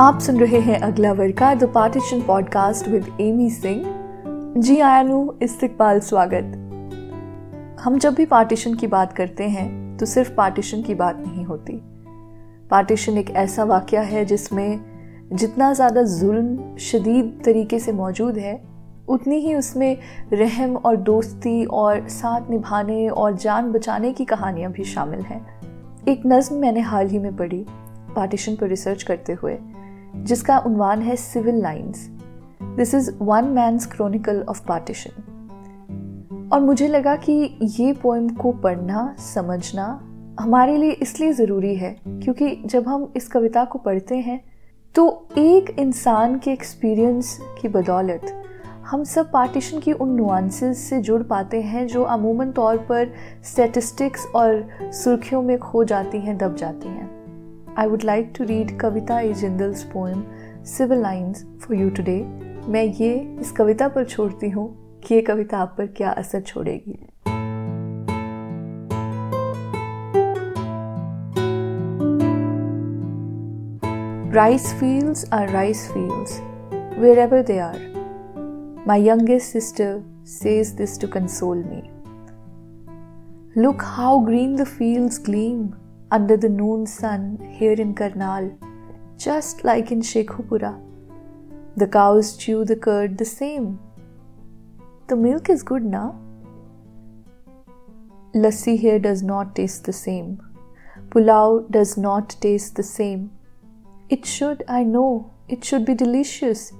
आप सुन रहे हैं अगला वर्का the partition podcast with Amy Singh ji आयानु, इस्तकबाल स्वागत। हम जब भी पार्टीशन की बात करते हैं तो सिर्फ़ पार्टीशन की बात नहीं होती। पार्टीशन एक ऐसा वाक्य है जिसमें जितना ज़्यादा जुल्म शदीद तरीके से मौजूद है, उतनी ही उसमें रहम और दोस्ती और साथ निभाने और जान बचाने की कहानियाँ भी शामिल हैं। एक नज्म मैंने हाल ही में पढ़ी पार्टीशन पर रिसर्च करते हुए। जिसका उन्वान है Civil Lines. This is one man's chronicle of partition और मुझे लगा कि ये पोइम को पढ़ना, समझना हमारे लिए इसलिए ज़रूरी है, क्योंकि जब हम इस कविता को पढ़ते हैं तो एक इंसान के एक्सपीरियंस की बदौलत हम सब पार्टीशन की उन नुआंसेस से जुड़ पाते हैं जो अमूमन तौर पर स्टेटिस्टिक्स और सुर्खियों में खो जाती हैं, दब जाती हैं। I would like to read Kavita A Jindal's poem Civil Lines for you today मैं ये इस कविता पर छोड़ती हूँ कि ये कविता आप पर क्या असर छोड़ेगी Rice fields are rice fields, wherever they are. My youngest sister says this to console me. Look how green the fields gleam under the noon sun here in Karnal, just like in Shekhupura. The cows chew the curd the same. The milk is good now. Lassi here does not taste the same. Pulao does not taste the same. It should, I know, it should be delicious.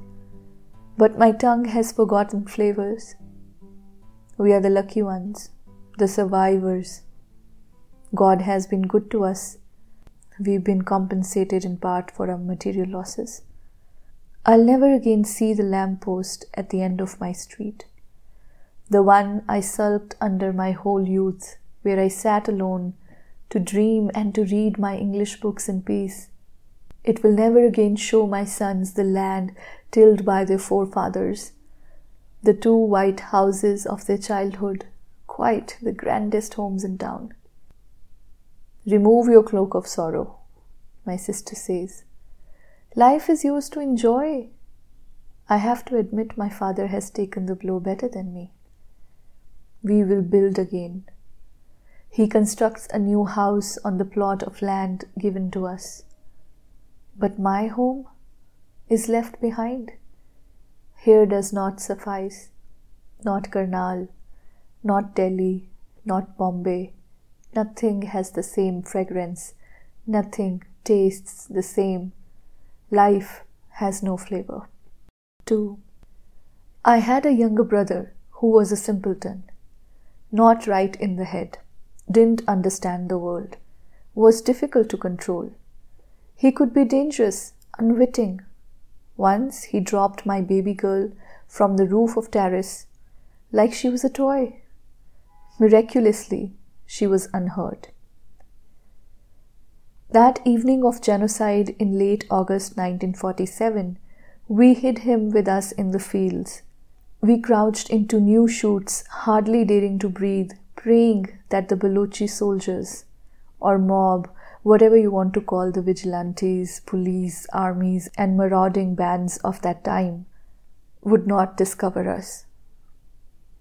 But my tongue has forgotten flavors. We are the lucky ones, the survivors. God has been good to us. We've been compensated in part for our material losses. I'll never again see the lamp post at the end of my street. The one I sulked under my whole youth, where I sat alone to dream and to read my English books in peace it will never again show my sons the land tilled by their forefathers, the two white houses of their childhood, quite the grandest homes in town. Remove your cloak of sorrow, my sister says. Life is yours to enjoy. I have to admit my father has taken the blow better than me. We will build again. He constructs a new house on the plot of land given to us. But my home is left behind. Here does not suffice, not Karnal, not Delhi, not Bombay. Nothing has the same fragrance, nothing tastes the same. Life has no flavor. 2. I had a younger brother who was a simpleton, not right in the head, didn't understand the world, was difficult to control he could be dangerous, unwitting. Once he dropped my baby girl from the roof of terrace like she was a toy. Miraculously, she was unhurt. That evening of genocide in late August 1947, we hid him with us in the fields. We crouched into new shoots, hardly daring to breathe, praying that the Balochi soldiers or mob whatever you want to call the vigilantes, police, armies, and marauding bands of that time, would not discover us.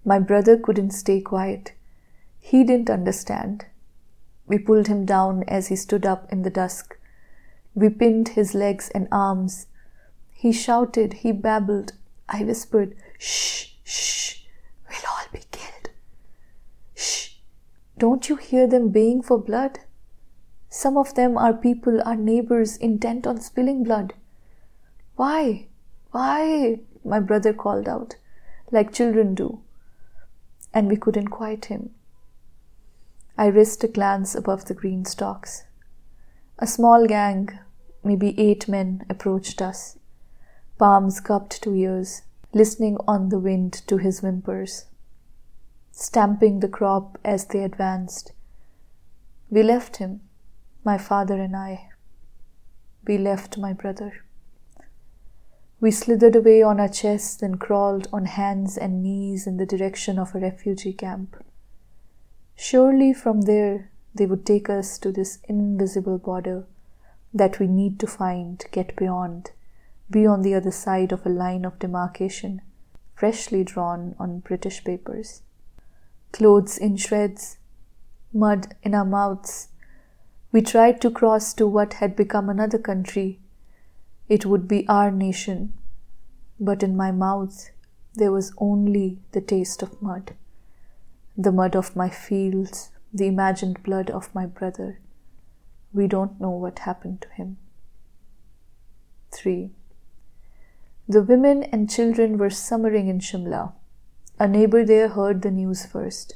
My brother couldn't stay quiet. He didn't understand. We pulled him down as he stood up in the dusk. We pinned his legs and arms. He shouted, he babbled. I whispered, Shh, shh, we'll all be killed. Shh, don't you hear them baying for blood? Some of them are people, our neighbors, intent on spilling blood. Why? Why? My brother called out, like children do. And we couldn't quiet him. I risked a glance above the green stalks. A small gang, maybe eight men, approached us, palms cupped to ears, listening on the wind to his whimpers, stamping the crop as they advanced. We left him my father and I. We left my brother. We slithered away on our chests and crawled on hands and knees in the direction of a refugee camp. Surely from there they would take us to this invisible border that we need to find, get beyond, be on the other side of a line of demarcation, freshly drawn on British papers. Clothes in shreds, mud in our mouths, we tried to cross to what had become another country. It would be our nation, but in my mouth there was only the taste of mud the mud of my fields, the imagined blood of my brother. We don't know what happened to him. 3. The women and children were summering in Shimla. A neighbor there heard the news first.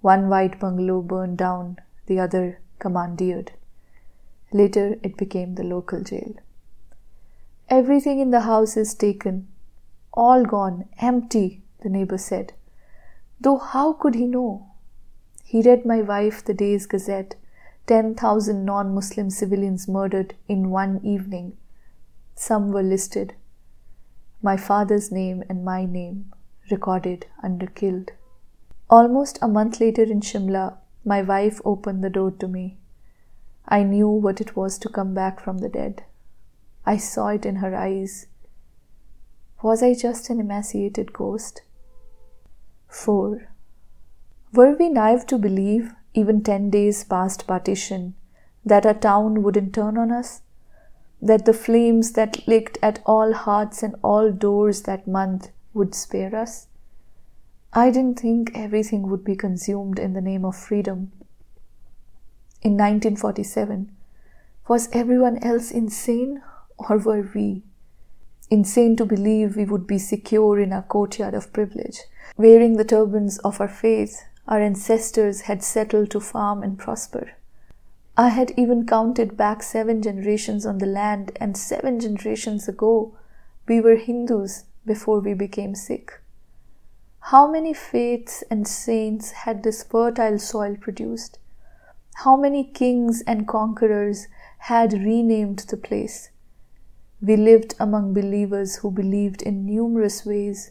One white bungalow burned down, the other commandeered. Later, it became the local jail. Everything in the house is taken, all gone, empty, the neighbor said. Though how could he know? He read my wife the day's gazette 10,000 non Muslim civilians murdered in one evening. Some were listed. My father's name and my name recorded under killed. Almost a month later in Shimla, my wife opened the door to me. I knew what it was to come back from the dead. I saw it in her eyes. Was I just an emaciated ghost? 4. Were we naive to believe, even 10 days past partition, that our town wouldn't turn on us? That the flames that licked at all hearts and all doors that month would spare us? I didn't think everything would be consumed in the name of freedom. In 1947, was everyone else insane or were we? Insane to believe we would be secure in our courtyard of privilege Wearing the turbans of our faith, our ancestors had settled to farm and prosper. I had even counted back seven generations on the land, and seven generations ago, we were Hindus before we became Sikh. How many faiths and saints had this fertile soil produced? How many kings and conquerors had renamed the place? We lived among believers who believed in numerous ways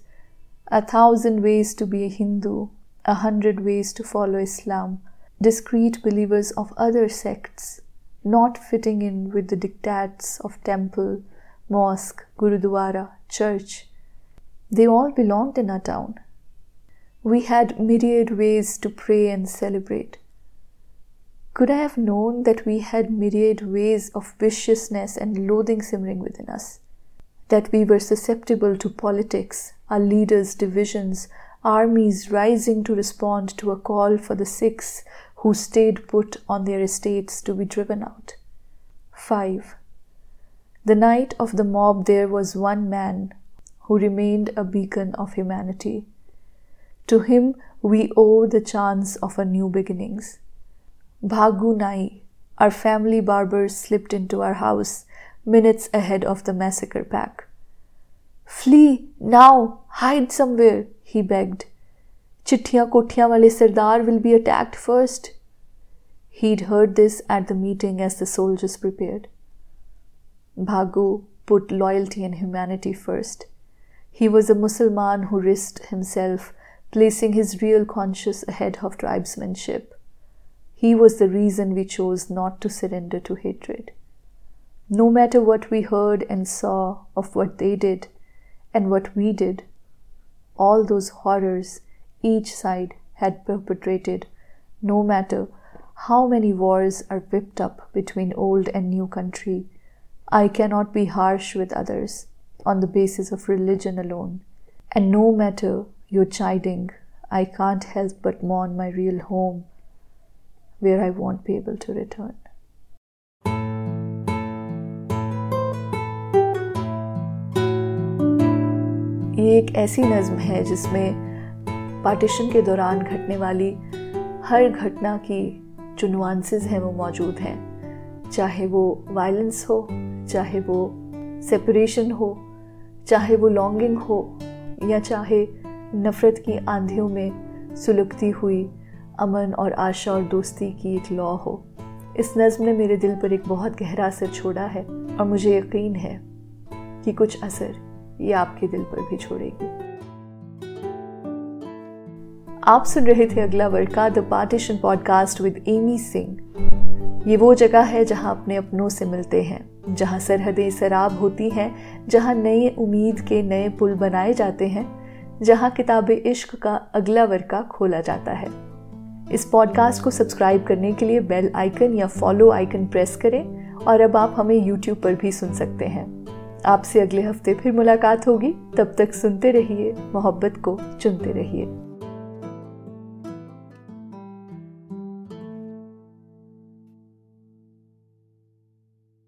a thousand ways to be a Hindu, a hundred ways to follow Islam, discreet believers of other sects, not fitting in with the diktats of temple, mosque, gurudwara, church. They all belonged in our town. We had myriad ways to pray and celebrate. Could I have known that we had myriad ways of viciousness and loathing simmering within us? That we were susceptible to politics, our leaders' divisions, armies rising to respond to a call for the Sikhs who stayed put on their estates to be driven out. 5. The night of the mob, there was one man who remained a beacon of humanity. To him we owe the chance of a new beginnings. Bhagu Nai, our family barber, slipped into our house minutes ahead of the massacre pack. Flee now, hide somewhere, he begged. Chittiyan kothiyan wale Sardar will be attacked first. He'd heard this at the meeting as the soldiers prepared. Bhagu put loyalty and humanity first. He was a Mussulman who risked himself, placing his real conscience ahead of tribesmanship. He was the reason we chose not to surrender to hatred. No matter what we heard and saw of what they did, and what we did, all those horrors each side had perpetrated, no matter how many wars are whipped up between old and new country, I cannot be harsh with others on the basis of religion alone. And no matter your chiding, I can't help but mourn my real home, where I won't be able to return. ये एक ऐसी नज़म है जिसमें partition के दौरान घटने वाली हर घटना की जो नुआंसेस हैं वो मौजूद हैं चाहे वो वायलेंस हो, चाहे वो सेपरेशन हो, चाहे वो लॉन्गिंग हो, या चाहे नफ़रत की आंधियों में सुलगती हुई अमन और आशा और दोस्ती की एक लॉ हो। इस नज़म ने मेरे दिल पर एक बहुत गहरा असर छोड़ा है और मुझे यकीन है कि कुछ असर ये आपके दिल पर भी छोड़ेगी। आप सुन रहे थे अगला वर्ड का the partition podcast with Amy Singh ये वो जगह है जहाँ अपने अपनों से मिलते हैं, जहाँ सरहदें शराब होती हैं, जहाँ नए उम्मीद के नए पुल बनाए जाते हैं, जहाँ किताब इश्क का अगला वर्का खोला जाता है। इस पॉडकास्ट को सब्सक्राइब करने के लिए बेल आइकन या फॉलो आइकन प्रेस करें और अब आप हमें यूट्यूब पर भी सुन सकते हैं। आपसे अगले हफ़्ते फिर मुलाकात होगी। तब तक सुनते रहिए, मोहब्बत को चुनते रहिए।